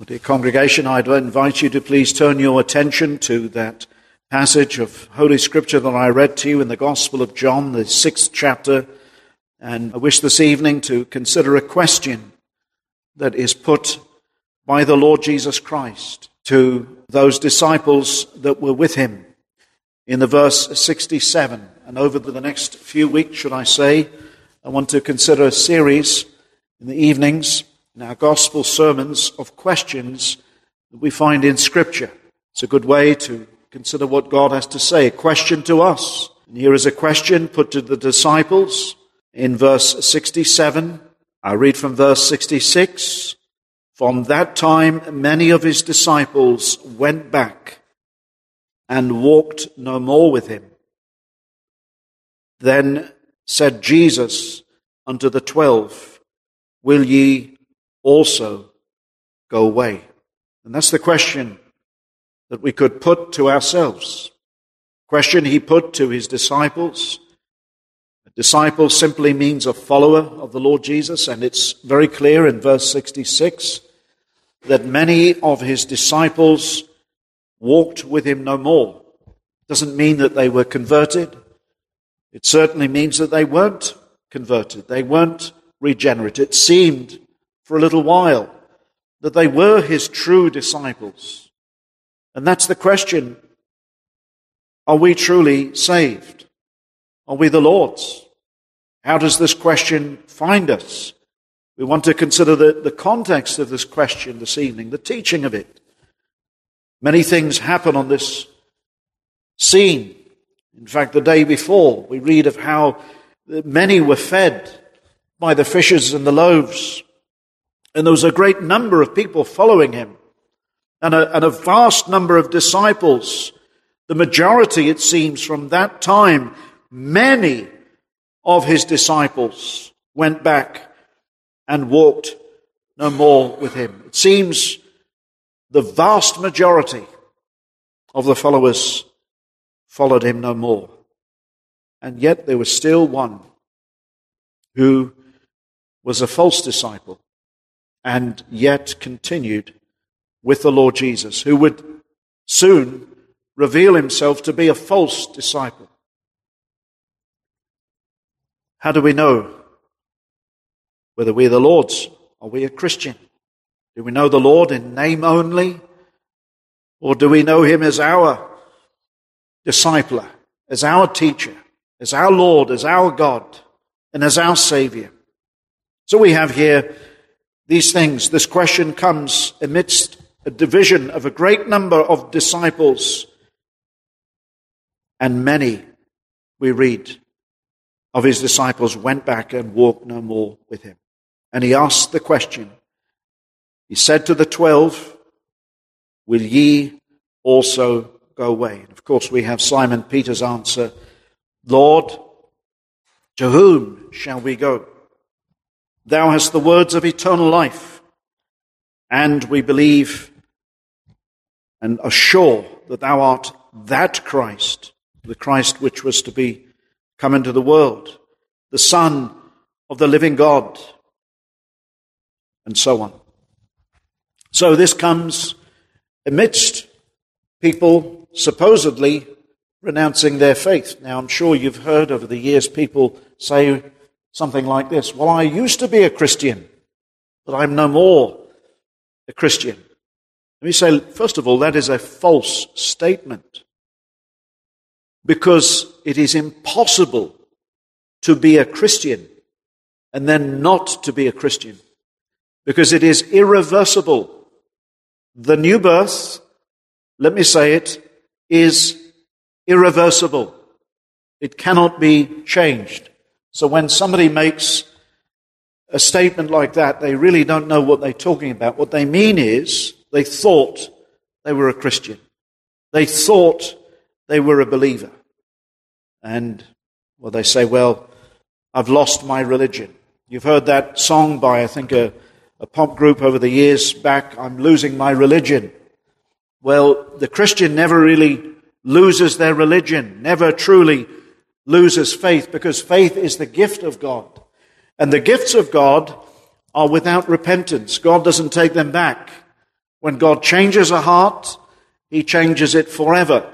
Well, dear congregation, I'd invite you to please turn your attention to that passage of Holy Scripture that I read to you in the Gospel of John, the sixth chapter. And I wish this evening to consider a question that is put by the Lord Jesus Christ to those disciples that were with him in the verse 67. And over the next few weeks, should I say, I want to consider a series in the evenings in our gospel sermons of questions that we find in Scripture. It's a good way to consider what God has to say, a question to us. And here is a question put to the disciples in verse 67. I read from verse 66. From that time, many of his disciples went back and walked no more with him. Then said Jesus unto the twelve, Will ye also go away? And that's the question that we could put to ourselves. Question he put to his disciples. A disciple simply means a follower of the Lord Jesus, and it's very clear in verse 66 that many of his disciples walked with him no more. Doesn't mean that they were converted. It certainly means that they weren't converted. They weren't regenerate. It seemed for a little while, that they were his true disciples. And that's the question. Are we truly saved? Are we the Lord's? How does this question find us? We want to consider the, the context of this question this evening, the teaching of it. Many things happen on this scene. In fact, the day before, we read of how many were fed by the fishes and the loaves. And there was a great number of people following him and a, and a vast number of disciples. The majority, it seems, from that time, many of his disciples went back and walked no more with him. It seems the vast majority of the followers followed him no more. And yet there was still one who was a false disciple and yet continued with the Lord Jesus, who would soon reveal himself to be a false disciple. How do we know whether we're the Lord's? Are we a Christian? Do we know the Lord in name only? Or do we know him as our discipler, as our teacher, as our Lord, as our God, and as our Savior? So we have here these things. This question comes amidst a division of a great number of disciples, and many, we read, of his disciples went back and walked no more with him. And he asked the question. He said to the twelve, Will ye also go away? And of course, we have Simon Peter's answer Lord, to whom shall we go? Thou hast the words of eternal life. And we believe and are sure that thou art that Christ, the Christ which was to be come into the world, the Son of the living God, and so on. So this comes amidst people supposedly renouncing their faith. Now, I'm sure you've heard over the years people say, something like this Well, I used to be a Christian, but I'm no more a Christian. Let me say, first of all, that is a false statement because it is impossible to be a Christian and then not to be a Christian because it is irreversible. The new birth, let me say it, is irreversible. It cannot be changed. So when somebody makes a statement like that, they really don't know what they're talking about. What they mean is they thought they were a Christian. They thought they were a believer. And, well, they say, well, I've lost my religion. You've heard that song by, I think, a, a pop group over the years back, I'm losing my religion. Well, the Christian never really loses their religion, never truly loses faith because faith is the gift of God. And the gifts of God are without repentance. God doesn't take them back. When God changes a heart, He changes it forever.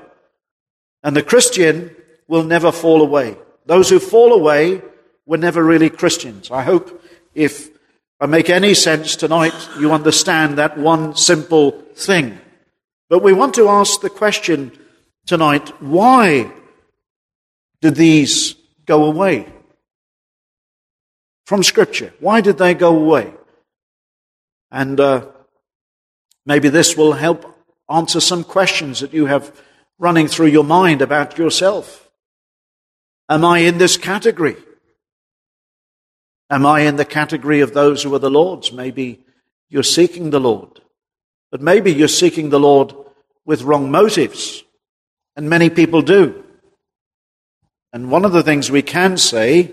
And the Christian will never fall away. Those who fall away were never really Christians. I hope if I make any sense tonight, you understand that one simple thing. But we want to ask the question tonight, why did these go away? From Scripture. Why did they go away? And uh, maybe this will help answer some questions that you have running through your mind about yourself. Am I in this category? Am I in the category of those who are the Lord's? Maybe you're seeking the Lord, but maybe you're seeking the Lord with wrong motives, and many people do. And one of the things we can say,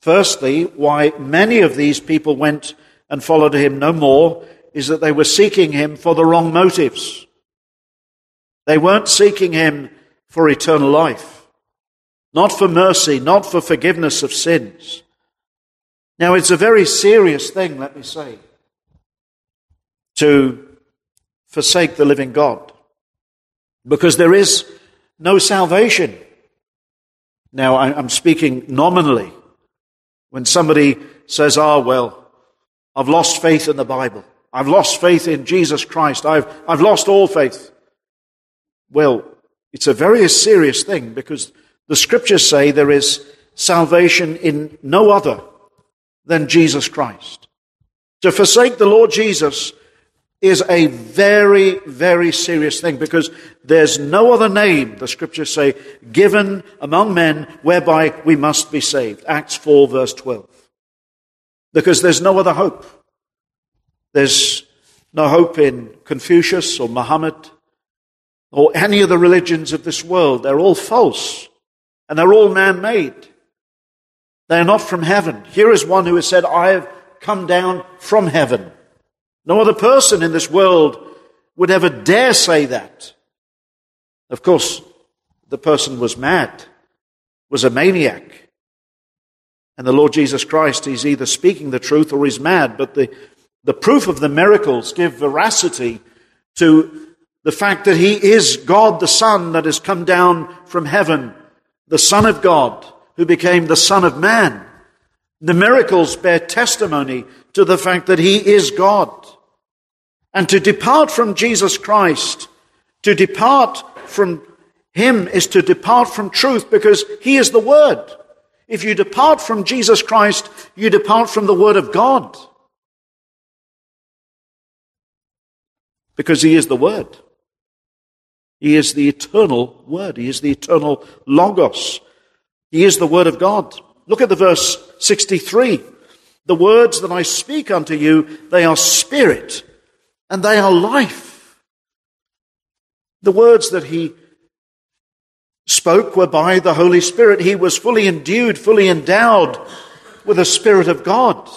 firstly, why many of these people went and followed him no more, is that they were seeking him for the wrong motives. They weren't seeking him for eternal life, not for mercy, not for forgiveness of sins. Now, it's a very serious thing, let me say, to forsake the living God, because there is no salvation. Now, I'm speaking nominally. When somebody says, oh, well, I've lost faith in the Bible. I've lost faith in Jesus Christ. I've, I've lost all faith. Well, it's a very serious thing because the scriptures say there is salvation in no other than Jesus Christ. To forsake the Lord Jesus is a very, very serious thing because there's no other name, the scriptures say, given among men whereby we must be saved. Acts 4 verse 12. Because there's no other hope. There's no hope in Confucius or Muhammad or any of the religions of this world. They're all false and they're all man-made. They are not from heaven. Here is one who has said, I have come down from heaven. No other person in this world would ever dare say that. Of course, the person was mad, was a maniac. And the Lord Jesus Christ, he's either speaking the truth or he's mad. But the, the proof of the miracles give veracity to the fact that he is God the Son that has come down from heaven, the Son of God who became the Son of Man. The miracles bear testimony to the fact that He is God. And to depart from Jesus Christ, to depart from Him is to depart from truth because He is the Word. If you depart from Jesus Christ, you depart from the Word of God. Because He is the Word. He is the eternal Word. He is the eternal Logos. He is the Word of God. Look at the verse 63. The words that I speak unto you, they are spirit and they are life. The words that he spoke were by the Holy Spirit. He was fully endued, fully endowed with the Spirit of God.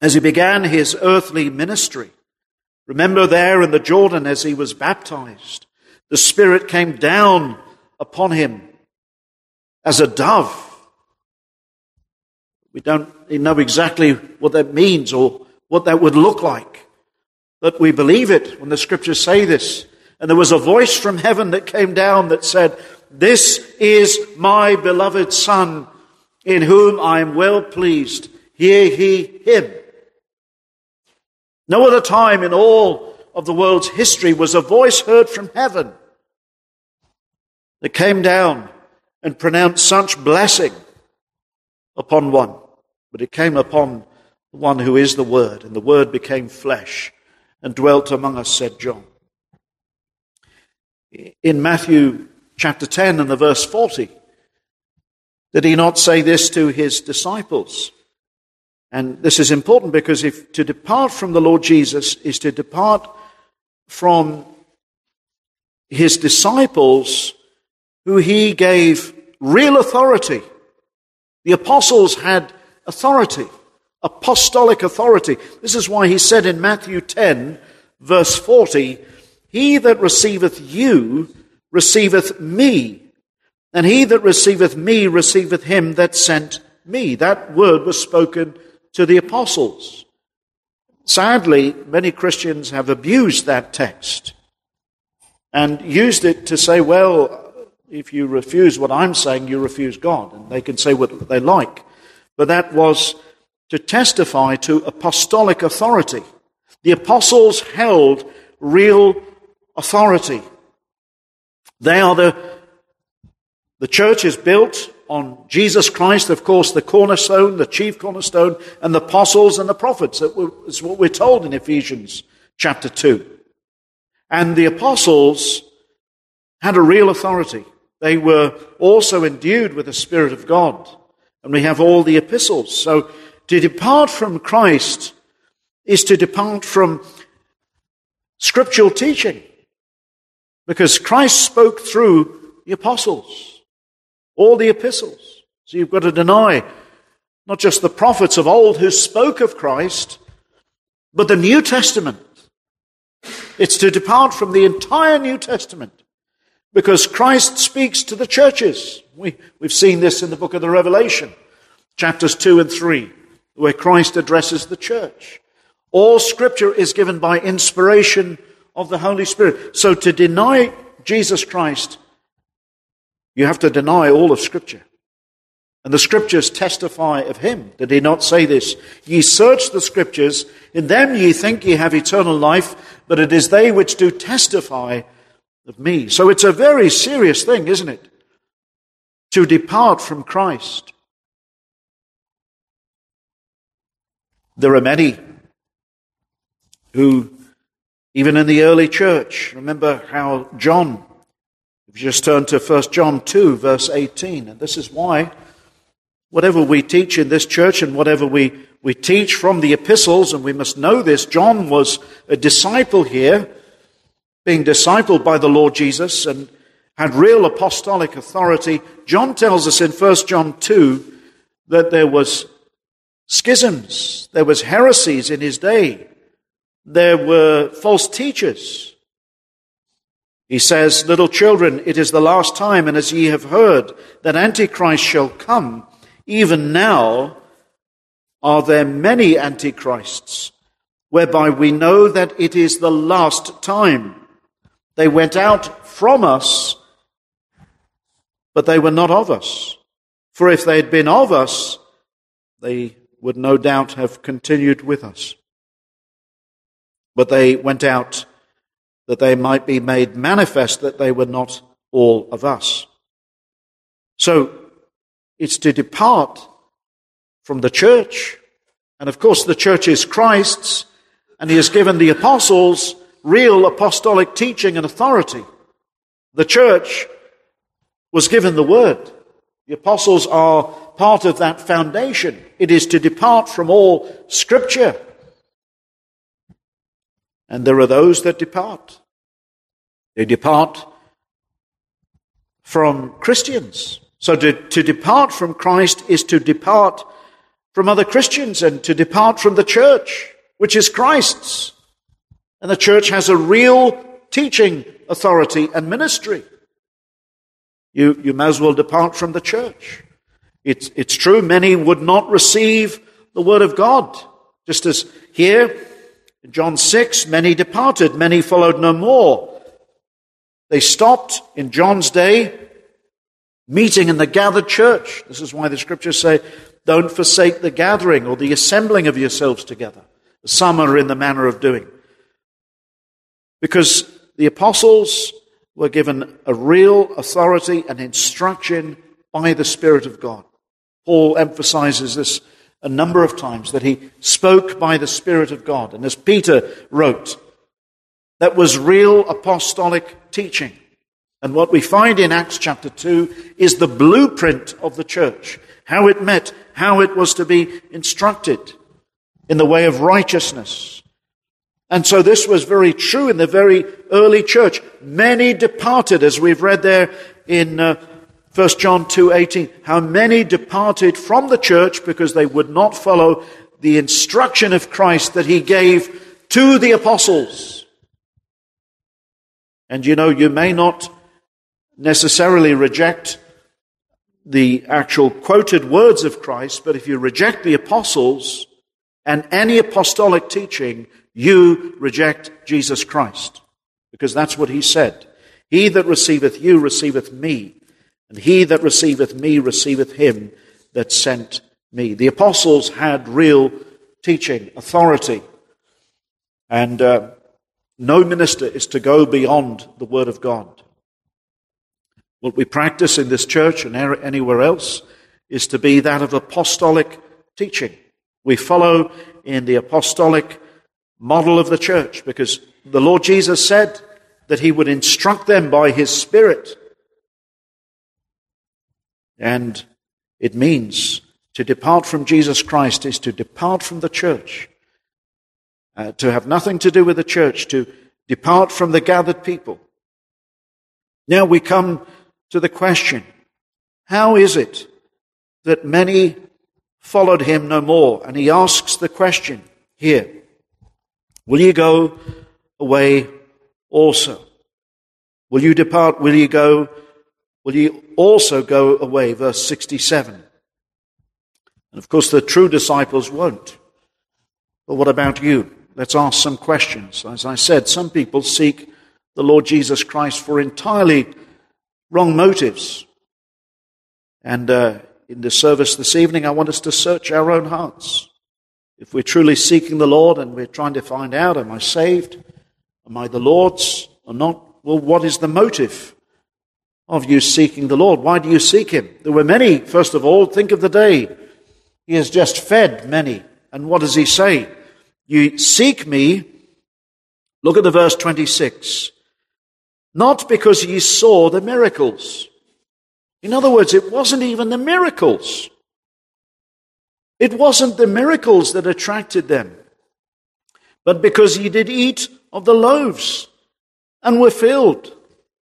As he began his earthly ministry, remember there in the Jordan as he was baptized, the Spirit came down upon him as a dove. We don't know exactly what that means or what that would look like. But we believe it when the scriptures say this. And there was a voice from heaven that came down that said, This is my beloved Son, in whom I am well pleased. Hear he him. No other time in all of the world's history was a voice heard from heaven that came down and pronounced such blessing upon one. But it came upon the one who is the Word, and the Word became flesh and dwelt among us, said John. In Matthew chapter 10 and the verse 40, did he not say this to his disciples? And this is important because if to depart from the Lord Jesus is to depart from his disciples who he gave real authority. The apostles had authority, apostolic authority. This is why he said in Matthew 10, verse 40, He that receiveth you receiveth me, and he that receiveth me receiveth him that sent me. That word was spoken to the apostles. sadly, many Christians have abused that text and used it to say, well, if you refuse what I'm saying, you refuse God. And they can say what they like. But that was to testify to apostolic authority. The apostles held real authority. They are the, the church is built on Jesus Christ, of course, the cornerstone, the chief cornerstone, and the apostles and the prophets. That is what we're told in Ephesians chapter 2. And the apostles had a real authority. They were also endued with the Spirit of God. And we have all the epistles. So to depart from Christ is to depart from scriptural teaching. Because Christ spoke through the apostles, all the epistles. So you've got to deny not just the prophets of old who spoke of Christ, but the New Testament. It's to depart from the entire New Testament because Christ speaks to the churches. We, we've seen this in the book of the Revelation, chapters 2 and 3, where Christ addresses the church. All scripture is given by inspiration of the Holy Spirit. So to deny Jesus Christ, you have to deny all of scripture. And the scriptures testify of him. Did he not say this? Ye search the scriptures, in them ye think ye have eternal life, but it is they which do testify of me. So it's a very serious thing, isn't it? To depart from Christ. There are many who, even in the early church, remember how John, if you just turn to 1 John 2, verse 18, and this is why whatever we teach in this church and whatever we, we teach from the epistles, and we must know this, John was a disciple here, being discipled by the Lord Jesus and had real apostolic authority. John tells us in 1 John 2 that there was schisms, there was heresies in his day, there were false teachers. He says, Little children, it is the last time, and as ye have heard that Antichrist shall come, even now are there many antichrists, whereby we know that it is the last time. They went out from us, but they were not of us. For if they had been of us, they would no doubt have continued with us. But they went out that they might be made manifest that they were not all of us. So it's to depart from the church. And of course, the church is Christ's, and he has given the apostles real apostolic teaching and authority. The church was given the word. The apostles are part of that foundation. It is to depart from all scripture. And there are those that depart. They depart from Christians. So to, to depart from Christ is to depart from other Christians and to depart from the church, which is Christ's. And the church has a real teaching authority and ministry. You, you may as well depart from the church. It's, it's true, many would not receive the word of God. Just as here, in John 6, many departed, many followed no more. They stopped in John's day meeting in the gathered church. This is why the scriptures say, don't forsake the gathering or the assembling of yourselves together. Some are in the manner of doing. Because the apostles were given a real authority and instruction by the Spirit of God. Paul emphasizes this a number of times that he spoke by the Spirit of God. And as Peter wrote, that was real apostolic teaching. And what we find in Acts chapter 2 is the blueprint of the church, how it met, how it was to be instructed in the way of righteousness. And so this was very true in the very early church. Many departed, as we've read there in uh, 1 John 2:18, how many departed from the church because they would not follow the instruction of Christ that he gave to the apostles. And you know, you may not necessarily reject the actual quoted words of Christ, but if you reject the apostles, and any apostolic teaching, you reject Jesus Christ. Because that's what he said. He that receiveth you receiveth me, and he that receiveth me receiveth him that sent me. The apostles had real teaching, authority, and uh, no minister is to go beyond the Word of God. What we practice in this church and anywhere else is to be that of apostolic teaching. We follow in the apostolic model of the church because the Lord Jesus said that he would instruct them by his Spirit. And it means to depart from Jesus Christ is to depart from the church, uh, to have nothing to do with the church, to depart from the gathered people. Now we come to the question how is it that many followed him no more? And he asks the question here Will you go away also? Will you depart? Will you go? Will you also go away? Verse 67. And of course, the true disciples won't. But what about you? Let's ask some questions. As I said, some people seek the Lord Jesus Christ for entirely wrong motives. And uh, in the service this evening, I want us to search our own hearts. If we're truly seeking the Lord and we're trying to find out, am I saved? Am I the Lord's or not? Well, what is the motive of you seeking the Lord? Why do you seek Him? There were many, first of all, think of the day. He has just fed many. And what does He say? You seek me. Look at the verse 26 not because ye saw the miracles. In other words, it wasn't even the miracles. It wasn't the miracles that attracted them, but because ye did eat of the loaves and were filled.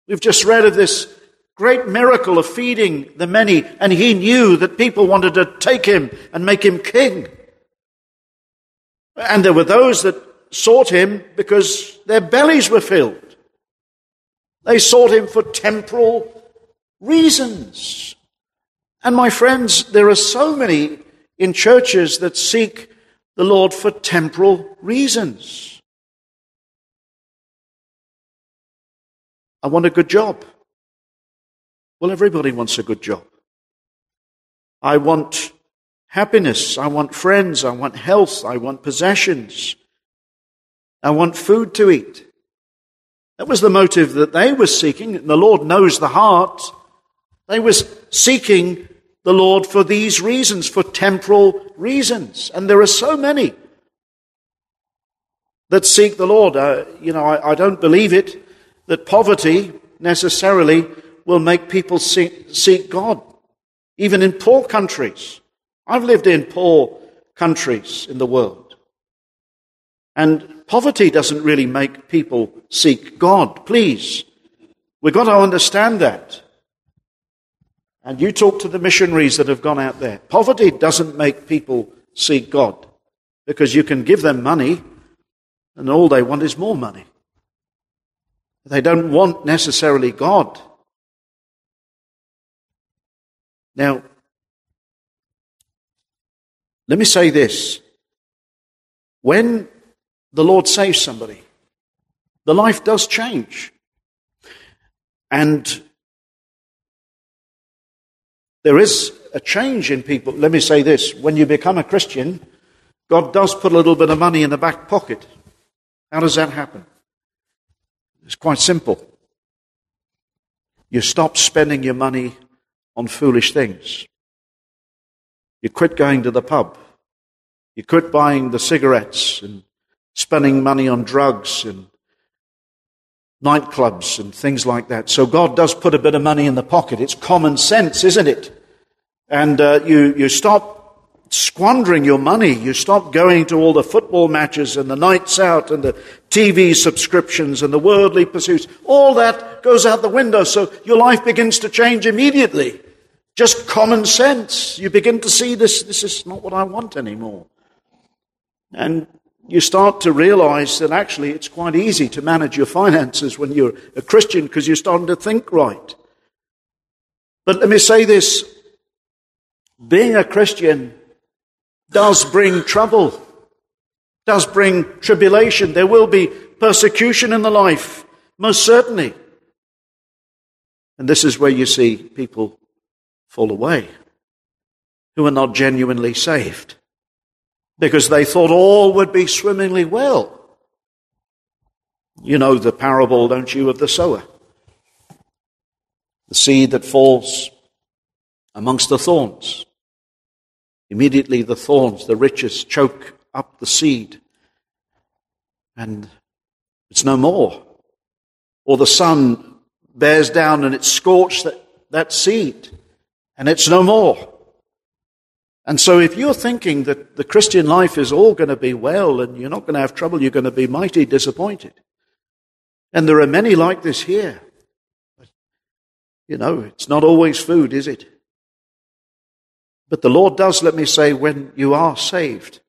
We've just read of this great miracle of feeding the many, and he knew that people wanted to take him and make him king. And there were those that sought him because their bellies were filled. They sought him for temporal reasons. And my friends, there are so many in churches that seek the Lord for temporal reasons. I want a good job. Well, everybody wants a good job. I want happiness. I want friends. I want health. I want possessions. I want food to eat. That was the motive that they were seeking. And the Lord knows the heart. They were seeking the Lord for these reasons, for temporal reasons. And there are so many that seek the Lord. Uh, you know, I, I, don't believe it that poverty necessarily will make people seek, seek God, even in poor countries. I've lived in poor countries in the world. And Poverty doesn't really make people seek God, please. We've got to understand that. And you talk to the missionaries that have gone out there. Poverty doesn't make people seek God because you can give them money and all they want is more money. They don't want necessarily God. Now, let me say this. When the Lord saves somebody. The life does change. And there is a change in people. Let me say this when you become a Christian, God does put a little bit of money in the back pocket. How does that happen? It's quite simple. You stop spending your money on foolish things. You quit going to the pub. You quit buying the cigarettes and spending money on drugs and nightclubs and things like that. So God does put a bit of money in the pocket. It's common sense, isn't it? And uh, you, you stop squandering your money. You stop going to all the football matches and the nights out and the TV subscriptions and the worldly pursuits. All that goes out the window. So your life begins to change immediately. Just common sense. You begin to see this, this is not what I want anymore. And you start to realize that actually it's quite easy to manage your finances when you're a Christian because you're starting to think right. But let me say this being a Christian does bring trouble. does bring tribulation. There will be persecution in the life, most certainly. And this is where you see people fall away who are not genuinely saved because they thought all would be swimmingly well. You know the parable, don't you, of the sower? The seed that falls amongst the thorns. Immediately the thorns, the riches, choke up the seed, and it's no more. Or the sun bears down and it scorched that, that seed, and it's no more. And so if you're thinking that the Christian life is all going to be well and you're not going to have trouble, you're going to be mighty disappointed. And there are many like this here. But, you know, it's not always food, is it? But the Lord does, let me say, when you are saved,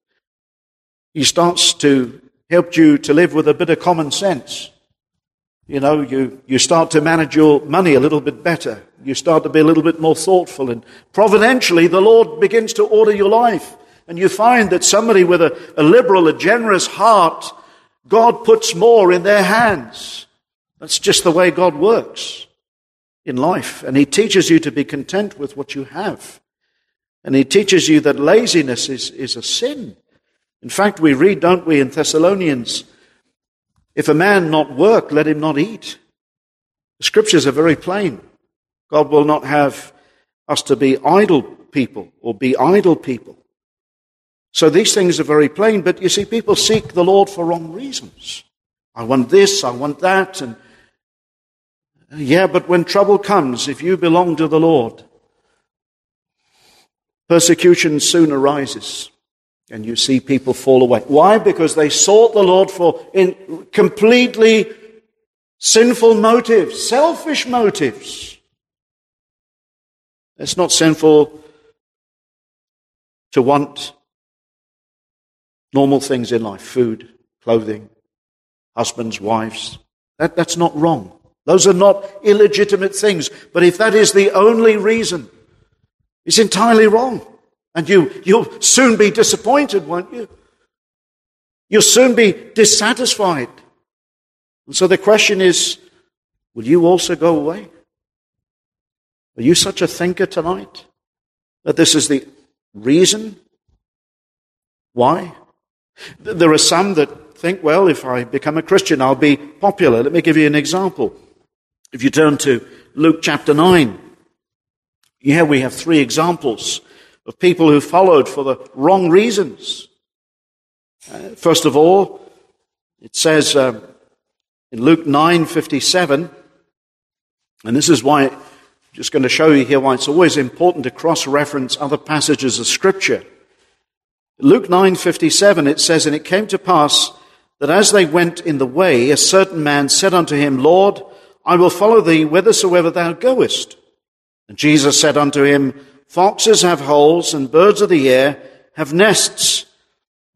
He starts to help you to live with a bit of common sense. You know, you, you start to manage your money a little bit better. You start to be a little bit more thoughtful. And providentially, the Lord begins to order your life. And you find that somebody with a, a liberal, a generous heart, God puts more in their hands. That's just the way God works in life. And He teaches you to be content with what you have. And He teaches you that laziness is, is a sin. In fact, we read, don't we, in Thessalonians, if a man not work, let him not eat. The scriptures are very plain. God will not have us to be idle people or be idle people. So these things are very plain, but you see, people seek the Lord for wrong reasons. I want this, I want that, and yeah, but when trouble comes, if you belong to the Lord, persecution soon arises. And you see people fall away. Why? Because they sought the Lord for in completely sinful motives, selfish motives. It's not sinful to want normal things in life food, clothing, husbands, wives. That, that's not wrong. Those are not illegitimate things. But if that is the only reason, it's entirely wrong. And you, you'll soon be disappointed, won't you? You'll soon be dissatisfied. And so the question is, will you also go away? Are you such a thinker tonight that this is the reason why? There are some that think, well, if I become a Christian, I'll be popular. Let me give you an example. If you turn to Luke chapter 9, here we have three examples of people who followed for the wrong reasons. Uh, first of all, it says um, in Luke 9:57, and this is why I'm just going to show you here why it's always important to cross-reference other passages of Scripture. Luke 9:57 it says, and it came to pass that as they went in the way, a certain man said unto him, Lord, I will follow thee whithersoever thou goest. And Jesus said unto him, Foxes have holes, and birds of the air have nests,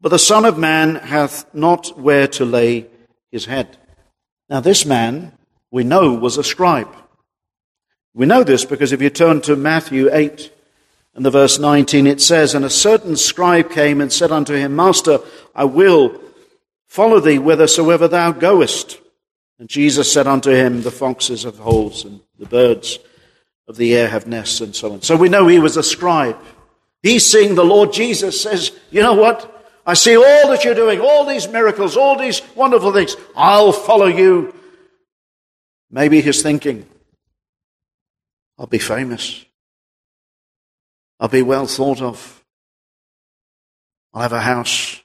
but the Son of Man hath not where to lay his head. Now, this man, we know, was a scribe. We know this because if you turn to Matthew 8 and the verse 19, it says, And a certain scribe came and said unto him, Master, I will follow thee whithersoever thou goest. And Jesus said unto him, The foxes have holes, and the birds of the air have nests and so on. So we know he was a scribe. He's seeing the Lord Jesus says, you know what? I see all that you're doing, all these miracles, all these wonderful things. I'll follow you. Maybe he's thinking, I'll be famous. I'll be well thought of. I'll have a house.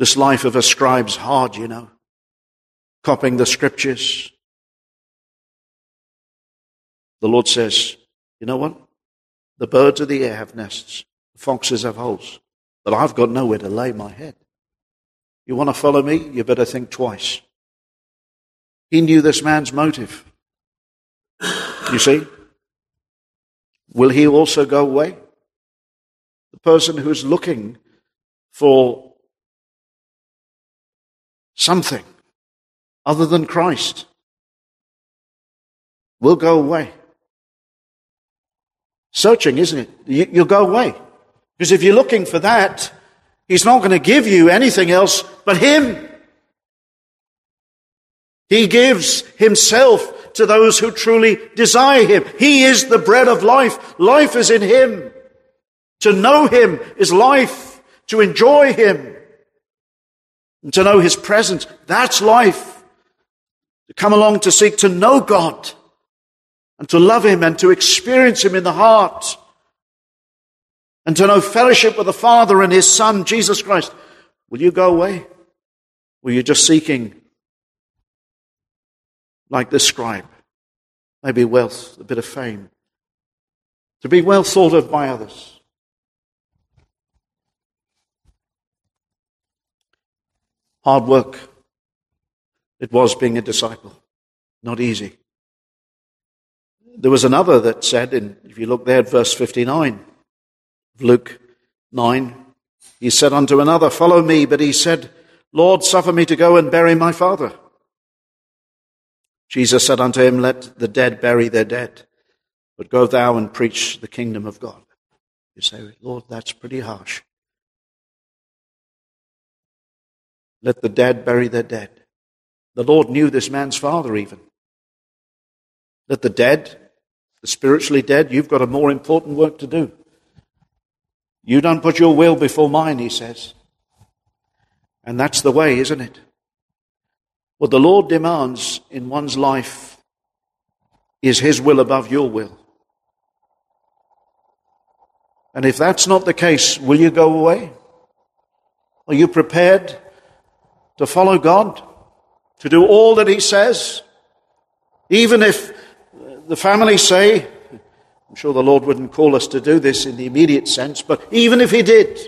This life of a scribe's hard, you know. Copying the scriptures, the Lord says, You know what? The birds of the air have nests, the foxes have holes, but I've got nowhere to lay my head. You want to follow me? You better think twice. He knew this man's motive. You see? Will he also go away? The person who's looking for something other than Christ will go away searching, isn't it? You, will go away. Because if you're looking for that, He's not going to give you anything else but Him. He gives Himself to those who truly desire Him. He is the bread of life. Life is in Him. To know Him is life. To enjoy Him and to know His presence, that's life. To come along to seek to know God and to love Him and to experience Him in the heart and to know fellowship with the Father and His Son, Jesus Christ. Will you go away? Are you just seeking, like this scribe, maybe wealth, a bit of fame, to be well thought of by others? Hard work. It was being a disciple. Not easy. There was another that said, in, if you look there at verse 59 of Luke 9, he said unto another, Follow me. But he said, Lord, suffer me to go and bury my father. Jesus said unto him, Let the dead bury their dead, but go thou and preach the kingdom of God. You say, Lord, that's pretty harsh. Let the dead bury their dead. The Lord knew this man's father, even. Let the dead, the spiritually dead, you've got a more important work to do. You don't put your will before mine, he says. And that's the way, isn't it? What the Lord demands in one's life is his will above your will. And if that's not the case, will you go away? Are you prepared to follow God, to do all that He says, even if the family say, I'm sure the Lord wouldn't call us to do this in the immediate sense, but even if He did,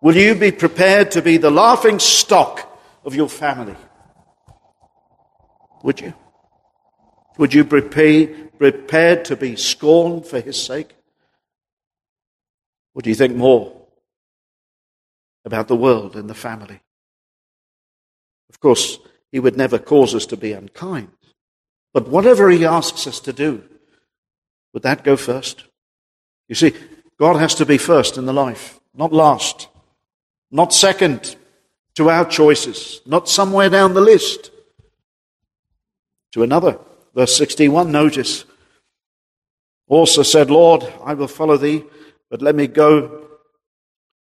will you be prepared to be the laughing stock of your family? Would you? Would you be prepared to be scorned for His sake? Or do you think more about the world and the family? Of course, He would never cause us to be unkind. But whatever He asks us to do, would that go first? You see, God has to be first in the life, not last, not second to our choices, not somewhere down the list to another. Verse 61, notice, also said, Lord, I will follow thee, but let me go,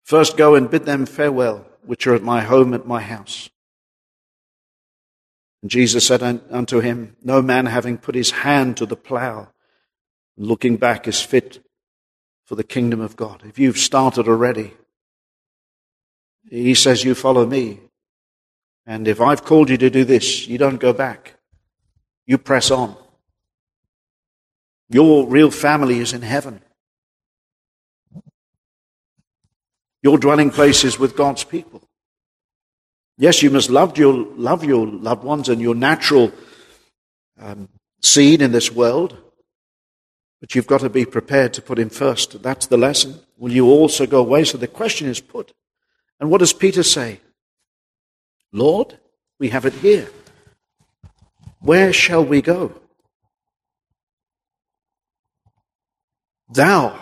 first go and bid them farewell, which are at my home, at my house. And Jesus said unto him, No man having put his hand to the plough, and looking back is fit for the kingdom of God. If you've started already, he says, You follow me. And if I've called you to do this, you don't go back. You press on. Your real family is in heaven. Your dwelling place is with God's people. Yes, you must love your, love your loved ones and your natural um, seed in this world, but you've got to be prepared to put him first. That's the lesson. Will you also go away? So the question is put. And what does Peter say? Lord, we have it here. Where shall we go? Thou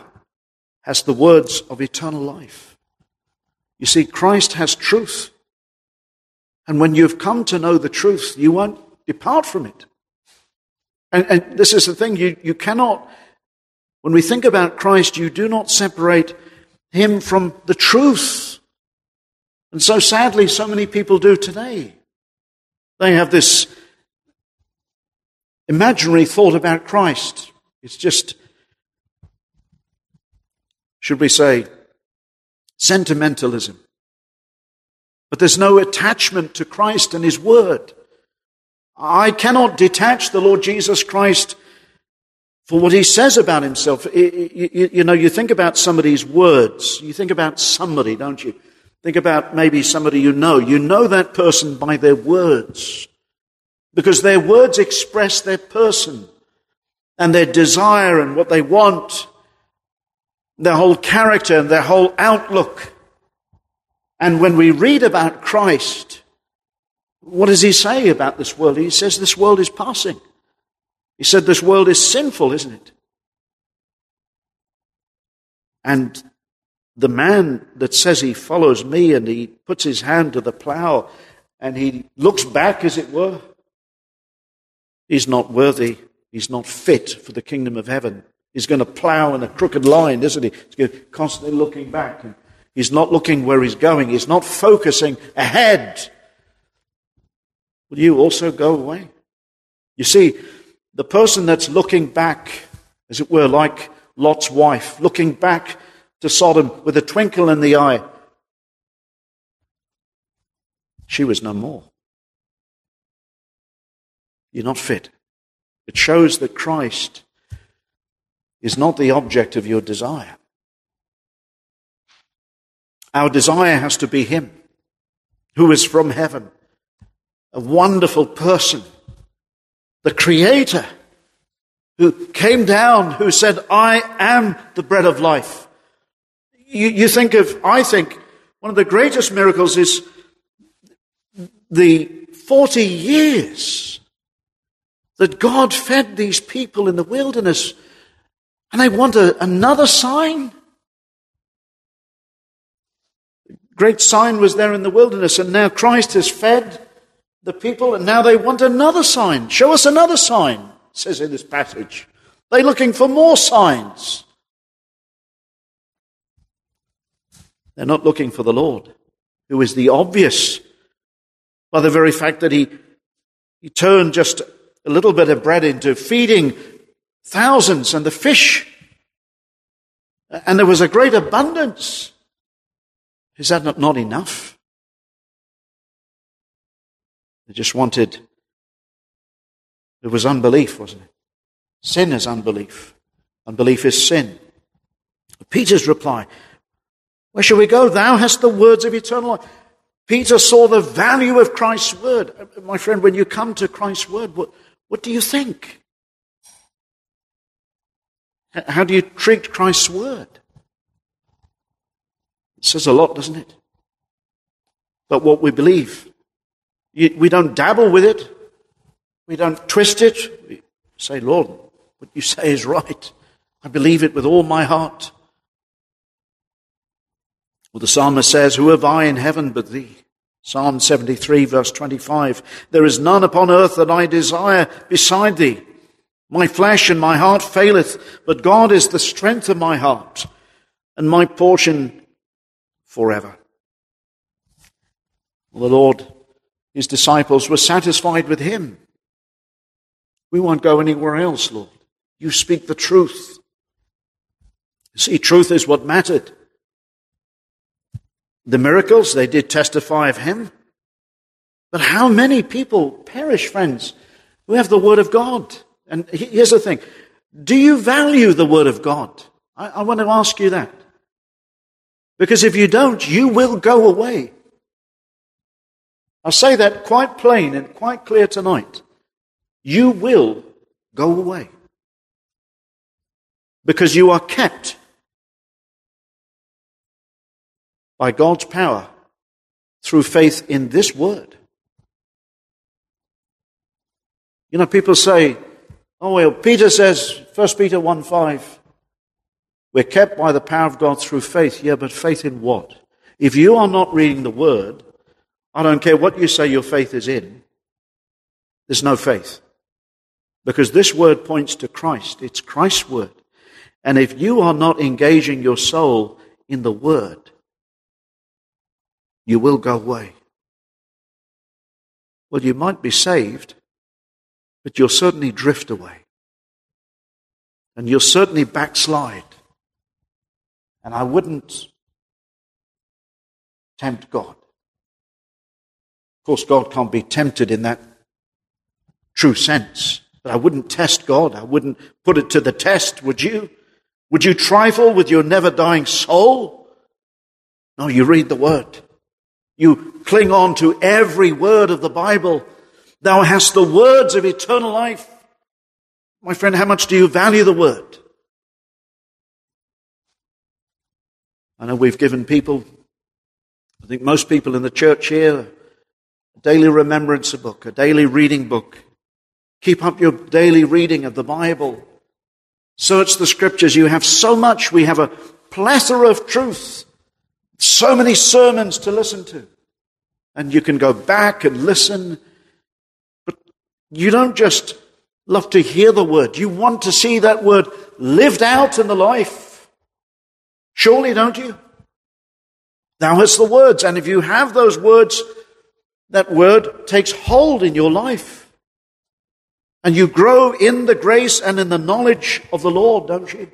hast the words of eternal life. You see, Christ has truth. And when you've come to know the truth, you won't depart from it. And, and, this is the thing, you, you cannot, when we think about Christ, you do not separate him from the truth. And so sadly, so many people do today. They have this imaginary thought about Christ. It's just, should we say, sentimentalism. But there's no attachment to Christ and His Word. I cannot detach the Lord Jesus Christ for what He says about Himself. You know, you think about somebody's words. You think about somebody, don't you? Think about maybe somebody you know. You know that person by their words. Because their words express their person and their desire and what they want, their whole character and their whole outlook. And when we read about Christ, what does he say about this world? He says this world is passing. He said this world is sinful, isn't it? And the man that says he follows me and he puts his hand to the plow and he looks back, as it were, he's not worthy. He's not fit for the kingdom of heaven. He's going to plow in a crooked line, isn't he? He's constantly looking back. And he's not looking where he's going. He's not focusing ahead. Will you also go away? You see, the person that's looking back, as it were, like Lot's wife, looking back to Sodom with a twinkle in the eye, she was no more. You're not fit. It shows that Christ is not the object of your desire. Our desire has to be Him, who is from heaven, a wonderful person, the Creator, who came down, who said, I am the bread of life. You, you think of, I think, one of the greatest miracles is the 40 years that God fed these people in the wilderness and they want a, another sign? Great sign was there in the wilderness, and now Christ has fed the people, and now they want another sign. Show us another sign, says in this passage. They're looking for more signs. They're not looking for the Lord, who is the obvious by the very fact that he, he turned just a little bit of bread into feeding thousands and the fish. And there was a great abundance. Is that not, enough? They just wanted, it was unbelief, wasn't it? Sin is unbelief. Unbelief is sin. Peter's reply, Where shall we go? Thou hast the words of eternal life. Peter saw the value of Christ's word. My friend, when you come to Christ's word, what, what do you think? How do you treat Christ's word? Says a lot, doesn't it? But what we believe. We don't dabble with it. We don't twist it. We say, Lord, what you say is right. I believe it with all my heart. Well, the psalmist says, Who have I in heaven but thee? Psalm 73, verse 25. There is none upon earth that I desire beside thee. My flesh and my heart faileth, but God is the strength of my heart and my portion forever. The Lord, his disciples were satisfied with him. We won't go anywhere else, Lord. You speak the truth. See, truth is what mattered. The miracles, they did testify of him. But how many people perish, friends, who have the word of God? And here's the thing. Do you value the Word of God? I, I want to ask you that. Because if you don't, you will go away. I'll say that quite plain and quite clear tonight. You will go away. Because you are kept by God's power through faith in this word. You know, people say, Oh, well, Peter says, 1 Peter 1 5, we're kept by the power of God through faith. Yeah, but faith in what? If you are not reading the Word, I don't care what you say your faith is in, there's no faith. Because this Word points to Christ. It's Christ's Word. And if you are not engaging your soul in the Word, you will go away. Well, you might be saved, but you'll certainly drift away. And you'll certainly backslide. And I wouldn't tempt God. Of course, God can't be tempted in that true sense. But I wouldn't test God. I wouldn't put it to the test, would you? Would you trifle with your never dying soul? No, you read the Word. You cling on to every word of the Bible Thou hast the words of eternal life. My friend, how much do you value the word? I know we've given people, I think most people in the church here, a daily remembrance book, a daily reading book. Keep up your daily reading of the Bible. Search the scriptures. You have so much. We have a plethora of truth, so many sermons to listen to. And you can go back and listen, but you don't just love to hear the word. You want to see that word lived out in the life. Surely, don't you? Thou hast the words, and if you have those words, that word takes hold in your life. And you grow in the grace and in the knowledge of the Lord, don't you?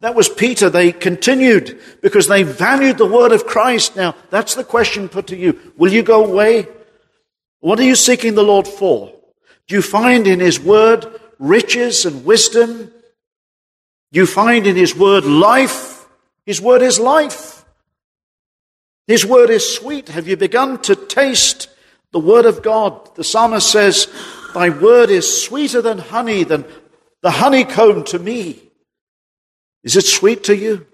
That was Peter. They continued because they valued the word of Christ. Now, that's the question put to you. Will you go away? What are you seeking the Lord for? Do you find in His word riches and wisdom? Do you find in His word life? His word is life. His word is sweet. Have you begun to taste the word of God? The psalmist says, Thy word is sweeter than honey, than the honeycomb to me. Is it sweet to you?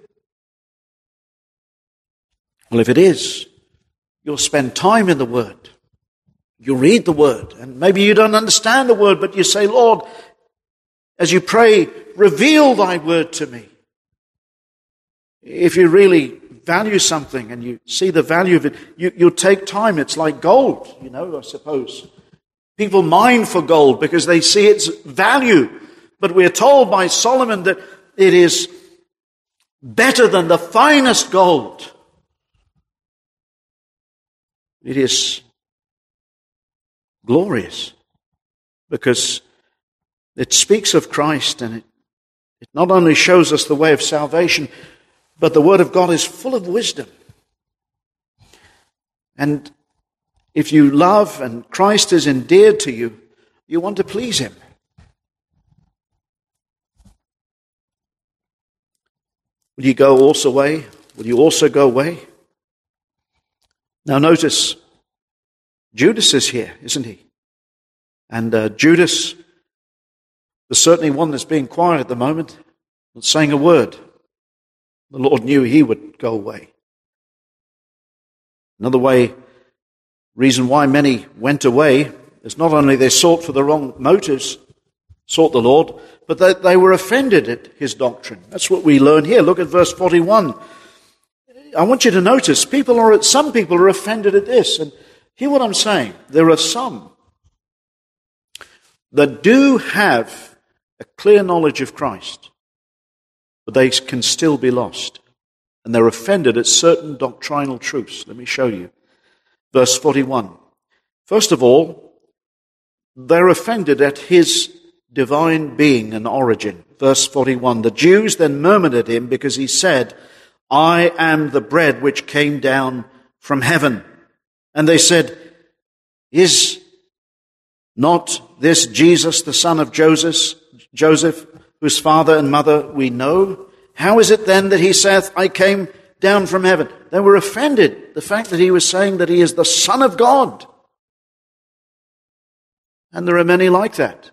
Well, if it is, you'll spend time in the Word. You read the Word, and maybe you don't understand the Word, but you say, Lord, as you pray, reveal thy Word to me. If you really value something and you see the value of it, you, you take time. It's like gold, you know, I suppose. People mine for gold because they see its value. But we're told by Solomon that it is better than the finest gold. It is glorious because it speaks of Christ and it, it not only shows us the way of salvation, but the Word of God is full of wisdom. And if you love and Christ is endeared to you, you want to please Him. Will you go also away? Will you also go away? Now notice, Judas is here, isn't he? And uh, Judas is certainly one that's being quiet at the moment, not saying a word. The Lord knew he would go away. Another way, reason why many went away is not only they sought for the wrong motives, sought the Lord, but that they were offended at his doctrine. That's what we learn here. Look at verse 41. I want you to notice people are, some people are offended at this. And hear what I'm saying. There are some that do have a clear knowledge of Christ, but they can still be lost. And they're offended at certain doctrinal truths. Let me show you. Verse 41. First of all, they're offended at his divine being and origin. Verse 41 The Jews then murmured at him because he said, I am the bread which came down from heaven. And they said, Is not this Jesus, the son of Joseph, Joseph, whose father and mother we know? How is it then that he saith, I came down from heaven? They were offended, the fact that he was saying that he is the Son of God. And there are many like that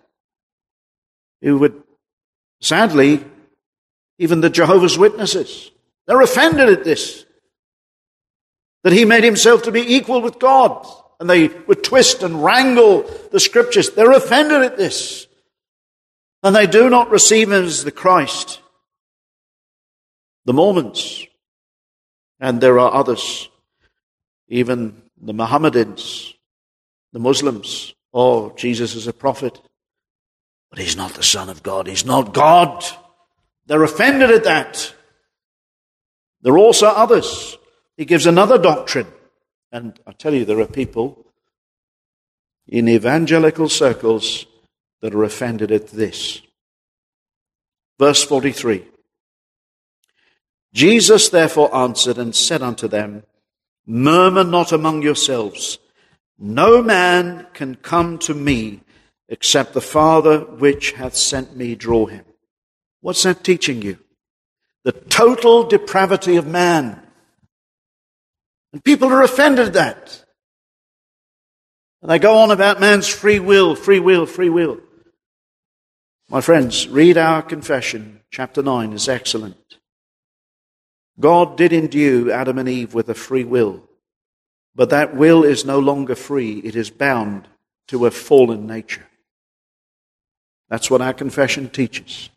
who would, sadly, even the Jehovah's Witnesses, they're offended at this. That he made himself to be equal with God. And they would twist and wrangle the scriptures. They're offended at this. And they do not receive him as the Christ. The Mormons, and there are others, even the Mohammedans, the Muslims, oh, Jesus is a prophet. But he's not the Son of God. He's not God. They're offended at that. There are also others. He gives another doctrine. And I tell you, there are people in evangelical circles that are offended at this. Verse 43 Jesus therefore answered and said unto them, Murmur not among yourselves. No man can come to me except the Father which hath sent me draw him. What's that teaching you? The total depravity of man. And people are offended at that. And they go on about man's free will, free will, free will. My friends, read our confession. Chapter 9 is excellent. God did endue Adam and Eve with a free will, but that will is no longer free. It is bound to a fallen nature. That's what our confession teaches.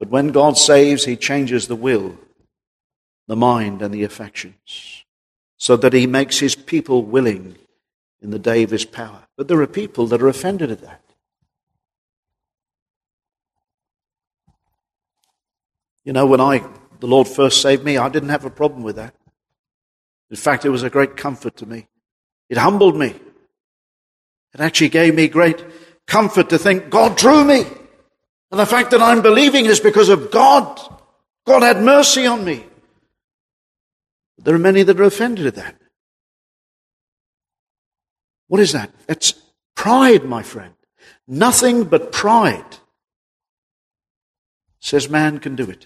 But when God saves, he changes the will, the mind, and the affections, so that he makes his people willing in the day of his power. But there are people that are offended at that. You know, when I the Lord first saved me, I didn't have a problem with that. In fact, it was a great comfort to me. It humbled me. It actually gave me great comfort to think God drew me. And the fact that I'm believing is because of God. God had mercy on me. But there are many that are offended at that. What is that? It's pride, my friend. Nothing but pride says man can do it.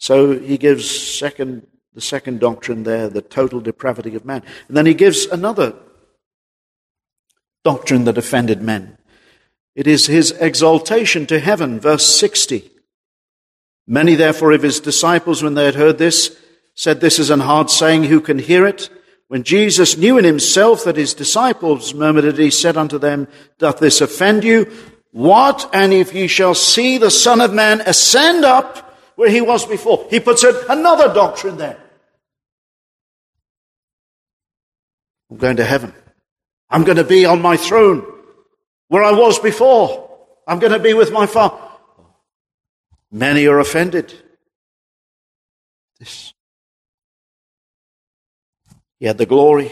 So he gives second the second doctrine there, the total depravity of man. And then he gives another doctrine that offended men. It is his exaltation to heaven, verse 60. Many, therefore, of his disciples, when they had heard this, said, This is an hard saying, who can hear it? When Jesus knew in himself that his disciples murmured it, he said unto them, Doth this offend you? What? And if ye shall see the Son of Man ascend up where he was before. He puts in another doctrine there. I'm going to heaven. I'm going to be on my throne where I was before. I'm going to be with my Father. Many are offended. This. He had the glory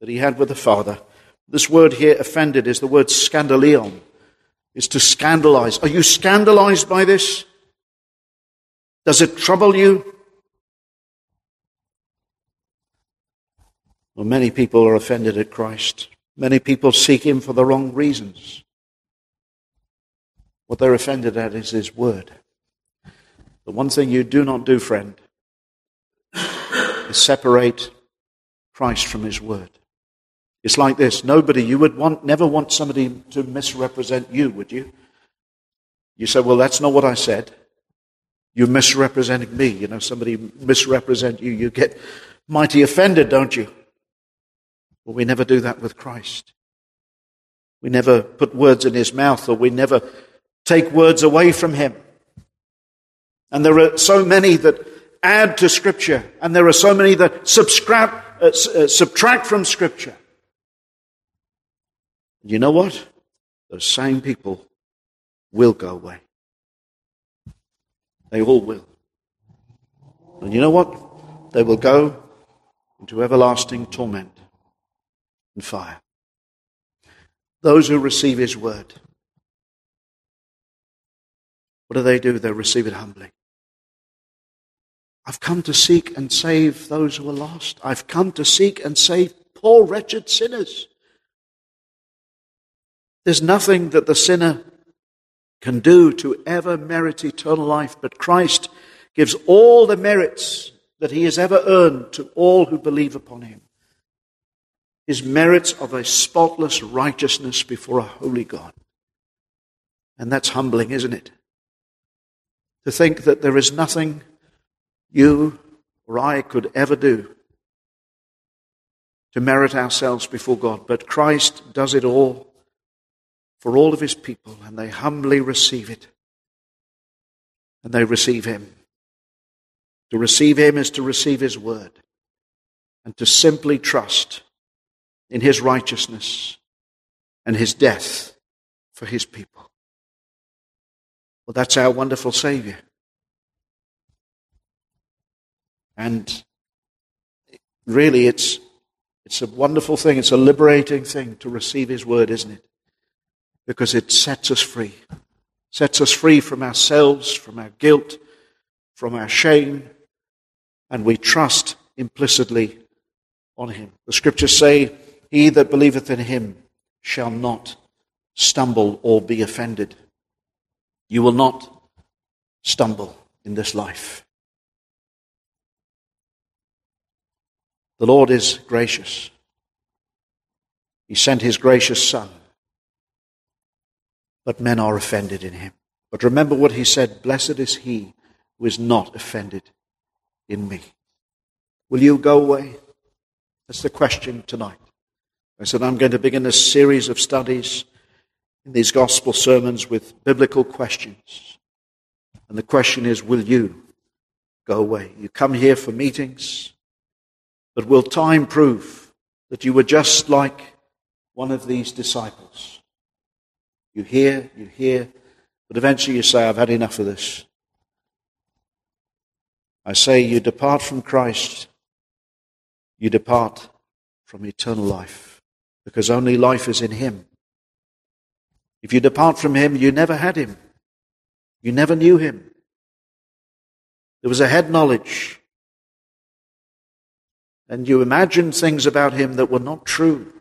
that he had with the Father. This word here, offended, is the word scandalion. Is to scandalize. Are you scandalized by this? Does it trouble you? Well, many people are offended at Christ. Many people seek him for the wrong reasons. What they're offended at is his word. The one thing you do not do, friend, is separate Christ from his word. It's like this. Nobody, you would want, never want somebody to misrepresent you, would you? You say, well, that's not what I said. You're misrepresenting me. You know, somebody misrepresent you, you get mighty offended, don't you? Well, we never do that with Christ. We never put words in his mouth or we never take words away from him. And there are so many that add to Scripture, and there are so many that subscribe, uh, uh, subtract from Scripture. You know what? Those same people will go away. They all will. And you know what? They will go into everlasting torment and fire. Those who receive His word, what do they do? They receive it humbly. I've come to seek and save those who are lost. I've come to seek and save poor, wretched sinners. There's nothing that the sinner can do to ever merit eternal life, but Christ gives all the merits that he has ever earned to all who believe upon him. His merits of a spotless righteousness before a holy God. And that's humbling, isn't it? To think that there is nothing you or I could ever do to merit ourselves before God, but Christ does it all for all of his people, and they humbly receive it. And they receive him. To receive him is to receive his word, and to simply trust in his righteousness and his death for his people. Well, that's our wonderful Savior. And really, it's, it's a wonderful thing. It's a liberating thing to receive his word, isn't it? Because it sets us free. Sets us free from ourselves, from our guilt, from our shame, and we trust implicitly on Him. The scriptures say, He that believeth in Him shall not stumble or be offended. You will not stumble in this life. The Lord is gracious. He sent His gracious Son but men are offended in him. But remember what he said Blessed is he who is not offended in me. Will you go away? That's the question tonight. I said, I'm going to begin a series of studies in these gospel sermons with biblical questions. And the question is, will you go away? You come here for meetings, but will time prove that you were just like one of these disciples? You hear, you hear, but eventually you say, I've had enough of this. I say, you depart from Christ, you depart from eternal life, because only life is in Him. If you depart from Him, you never had Him. You never knew Him. There was a head knowledge. And you imagined things about Him that were not true.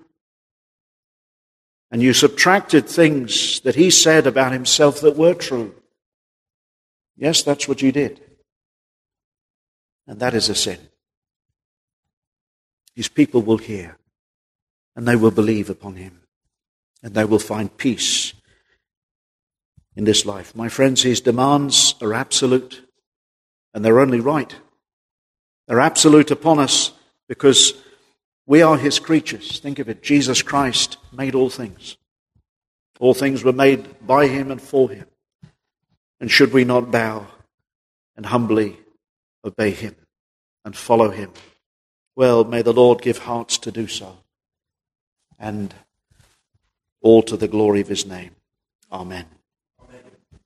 And you subtracted things that He said about Himself that were true. Yes, that's what you did. And that is a sin. His people will hear and they will believe upon him and they will find peace in this life. My friends, his demands are absolute and they're only right. They're absolute upon us because we are his creatures. Think of it. Jesus Christ made all things. All things were made by him and for him. And should we not bow and humbly obey him and follow him. Well, may the Lord give hearts to do so. And all to the glory of his name. Amen.